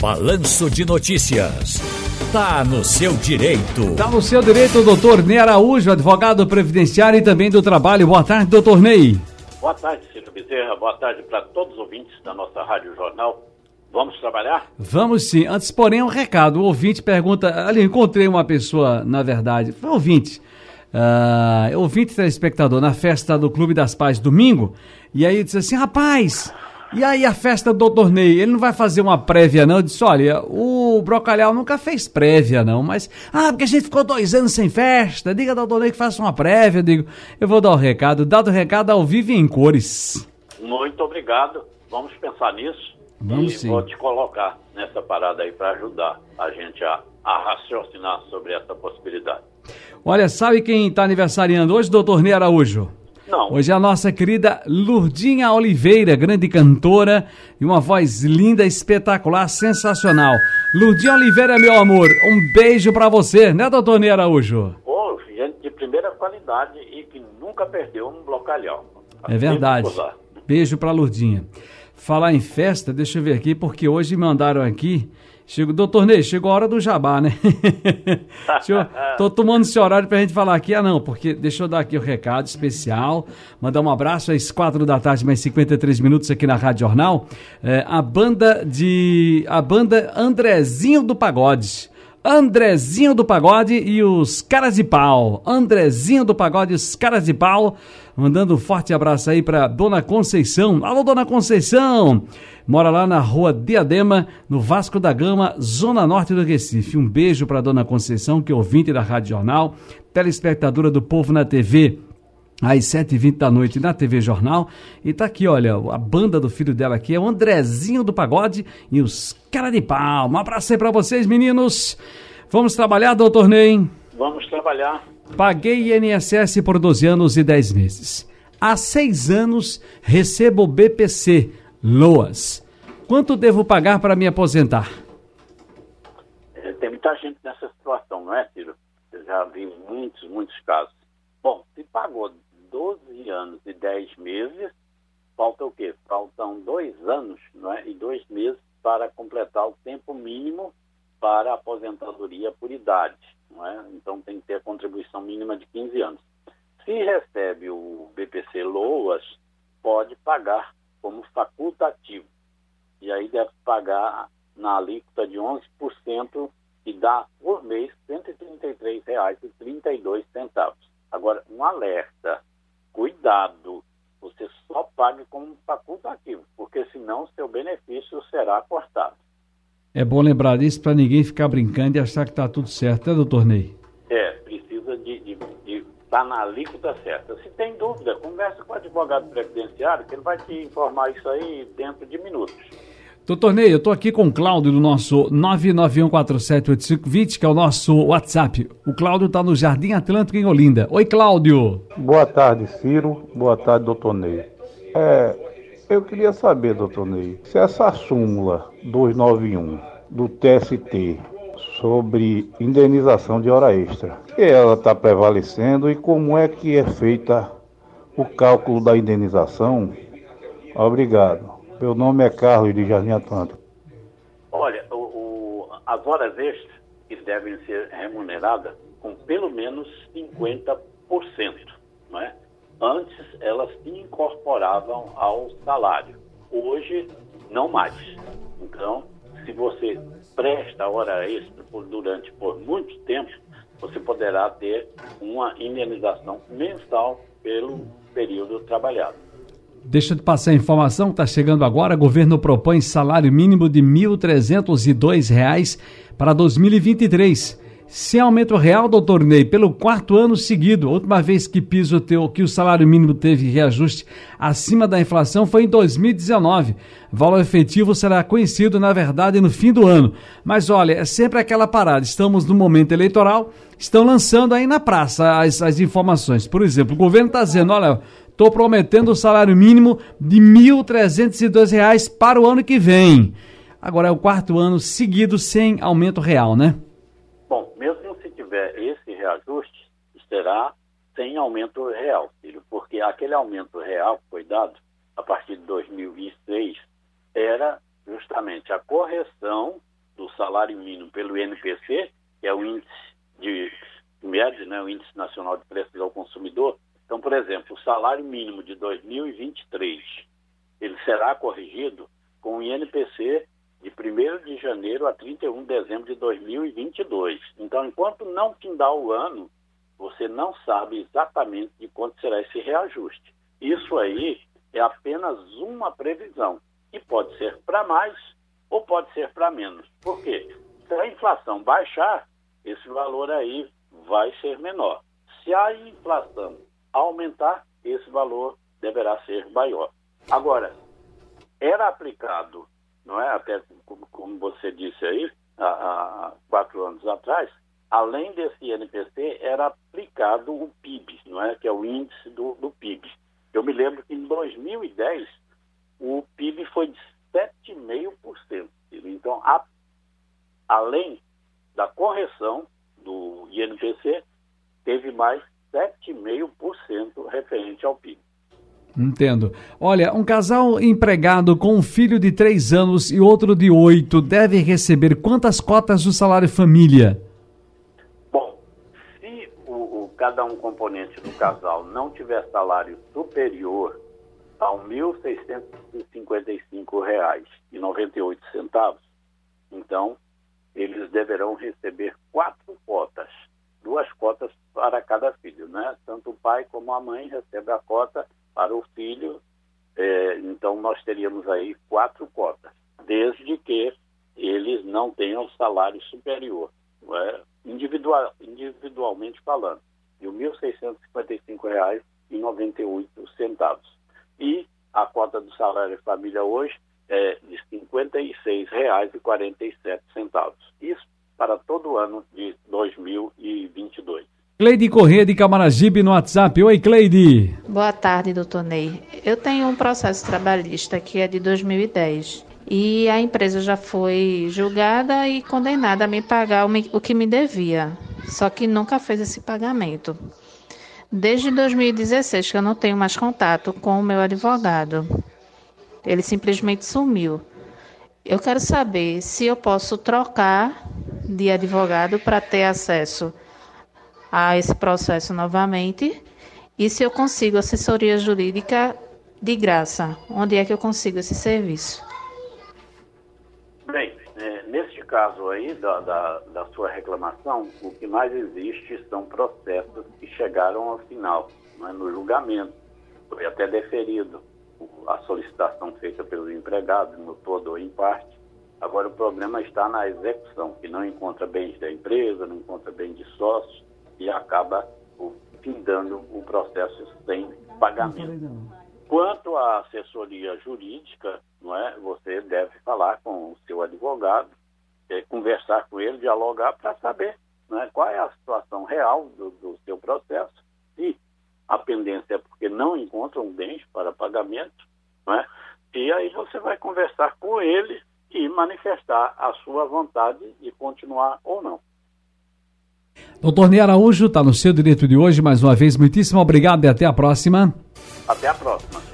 Balanço de Notícias. Tá no seu direito. Tá no seu direito, doutor Ney Araújo, advogado previdenciário e também do trabalho. Boa tarde, doutor Ney. Boa tarde, Ciro Bezerra. Boa tarde para todos os ouvintes da nossa Rádio Jornal. Vamos trabalhar? Vamos sim. Antes, porém, um recado. O ouvinte pergunta. Ali, encontrei uma pessoa, na verdade. Foi ouvinte. Uh, ouvinte telespectador na festa do Clube das Pais domingo. E aí disse assim: rapaz, e aí a festa do. Ney, ele não vai fazer uma prévia não? Eu disse, olha, o Brocalhau nunca fez prévia não, mas, ah, porque a gente ficou dois anos sem festa, diga ao. Ney que faça uma prévia, eu digo, eu vou dar o recado, dado o recado ao vivo em cores. Muito obrigado, vamos pensar nisso. Vamos e sim. vou te colocar nessa parada aí para ajudar a gente a, a raciocinar sobre essa possibilidade. Olha, sabe quem está aniversariando hoje, doutor Ney Araújo? Não. Hoje é a nossa querida Lurdinha Oliveira, grande cantora e uma voz linda, espetacular, sensacional. Lurdinha Oliveira, meu amor, um beijo para você, né, doutor Ney Araújo? Ô, gente de primeira qualidade e que nunca perdeu um blocalhão. É verdade. Beijo pra Lurdinha. Falar em festa, deixa eu ver aqui, porque hoje mandaram aqui. Chego, doutor Ney, chegou a hora do jabá, né? Eu- tô tomando esse horário pra gente falar aqui. Ah, não, porque deixa eu dar aqui o recado especial. Mandar um abraço às quatro da tarde, mais 53 minutos aqui na Rádio Jornal. É, a banda de. A banda Andrezinho do Pagode. Andrezinho do Pagode e os Caras de Pau. Andrezinho do Pagode e os Caras de Pau. Mandando um forte abraço aí pra Dona Conceição. Alô, Dona Conceição! Mora lá na rua Diadema, no Vasco da Gama, Zona Norte do Recife. Um beijo pra Dona Conceição, que é ouvinte da Rádio Jornal, telespectadora do Povo na TV às 7h20 da noite na TV Jornal. E tá aqui, olha, a banda do filho dela aqui é o Andrezinho do Pagode e os Cara de Pau. Um abraço aí pra vocês, meninos. Vamos trabalhar, doutor Ney? Vamos trabalhar. Paguei INSS por 12 anos e 10 meses. Há seis anos recebo BPC, LOAS. Quanto devo pagar para me aposentar? É, tem muita gente nessa situação, não é, Ciro? Eu já vi muitos, muitos casos. Bom, se pagou 12 anos e 10 meses, falta o quê? Faltam dois anos não é? e dois meses para completar o tempo mínimo para aposentadoria por idade. Não é? Então tem que ter a contribuição mínima de 15 anos. Se recebe o BPC LOAS, pode pagar como facultativo. E aí deve pagar na alíquota de 11% e dá por mês R$ 133,32. Agora, um alerta, cuidado, você só pague como facultativo, porque senão seu benefício será cortado. É bom lembrar disso para ninguém ficar brincando e achar que tá tudo certo, né, doutor Ney? É, precisa de estar na alíquota certa. Se tem dúvida, converse com o advogado previdenciário, que ele vai te informar isso aí dentro de minutos. Doutor Ney, eu estou aqui com o Cláudio no nosso 991478520, que é o nosso WhatsApp. O Cláudio está no Jardim Atlântico em Olinda. Oi, Cláudio. Boa tarde, Ciro. Boa tarde, doutor Ney. É, eu queria saber, doutor Ney, se essa súmula 291 do TST sobre indenização de hora extra, que ela está prevalecendo e como é que é feita o cálculo da indenização? Obrigado. Meu nome é Carlos de Jardim Atlântico. Olha, o, o- as horas extras que devem ser remuneradas com pelo menos 50%, não é? Antes elas se incorporavam ao salário. Hoje, não mais. Então, se você presta hora extra por, durante por muito tempo, você poderá ter uma indenização mensal pelo período trabalhado. Deixa eu te passar a informação que está chegando agora. O governo propõe salário mínimo de 1.302 reais para 2023. Sem aumento real, doutor Ney, pelo quarto ano seguido. A última vez que piso teu, que o salário mínimo teve reajuste acima da inflação foi em 2019. O valor efetivo será conhecido, na verdade, no fim do ano. Mas olha, é sempre aquela parada. Estamos no momento eleitoral, estão lançando aí na praça as, as informações. Por exemplo, o governo está dizendo, olha, Estou prometendo o salário mínimo de 1.302 reais para o ano que vem. Agora é o quarto ano seguido sem aumento real, né? Bom, mesmo se tiver esse reajuste, será sem aumento real, filho, porque aquele aumento real que foi dado a partir de 2006 era justamente a correção do salário mínimo pelo INPC, que é o índice de MED, né, o Índice Nacional de Preços ao Consumidor. Então, por exemplo, o salário mínimo de 2023, ele será corrigido com o INPC de 1 de janeiro a 31 de dezembro de 2022. Então, enquanto não findar o ano, você não sabe exatamente de quanto será esse reajuste. Isso aí é apenas uma previsão, e pode ser para mais ou pode ser para menos. Por quê? Se a inflação baixar, esse valor aí vai ser menor. Se a inflação aumentar, esse valor deverá ser maior. Agora, era aplicado, não é? Até como você disse aí, há, há quatro anos atrás, além desse INPC, era aplicado o PIB, não é? Que é o índice do, do PIB. Eu me lembro que em 2010 o PIB foi de 7,5%. Então, a, além da correção do INPC, teve mais 7,5% referente ao PIB. Entendo. Olha, um casal empregado com um filho de 3 anos e outro de 8 deve receber quantas cotas do salário família? Bom, se o, o cada um componente do casal não tiver salário superior a R$ 1.655,98, então eles deverão receber quatro cotas, duas cotas para cada filho, né? Tanto o pai como a mãe recebem a cota para o filho, é, então nós teríamos aí quatro cotas, desde que eles não tenham salário superior, é? Individual, individualmente falando, de R$ 1.655,98. E a cota do salário família hoje é de R$ 56,47. Isso para todo o ano de 2022. Cleide Corrêa de Camaragibe no WhatsApp. Oi, Cleide. Boa tarde, doutor Ney. Eu tenho um processo trabalhista que é de 2010 e a empresa já foi julgada e condenada a me pagar o que me devia, só que nunca fez esse pagamento. Desde 2016 que eu não tenho mais contato com o meu advogado. Ele simplesmente sumiu. Eu quero saber se eu posso trocar de advogado para ter acesso a esse processo novamente e se eu consigo assessoria jurídica de graça. Onde é que eu consigo esse serviço? Bem, é, neste caso aí da, da, da, sua reclamação, o que mais existe são processos que chegaram ao final, é, no julgamento. Foi até deferido a solicitação feita pelo empregado, no todo ou em parte. Agora, o problema está na execução, que não encontra bens da empresa, não encontra bens de sócios e acaba findando o processo sem pagamento. Quanto à assessoria jurídica, não é, você deve falar com o seu advogado, é, conversar com ele, dialogar para saber é, qual é a situação real do, do seu processo. Se a pendência é porque não encontram bens para pagamento, não é? e aí você vai conversar com ele e manifestar a sua vontade de continuar ou não. Doutor Ney Araújo, está no seu direito de hoje. Mais uma vez, muitíssimo obrigado e até a próxima. Até a próxima.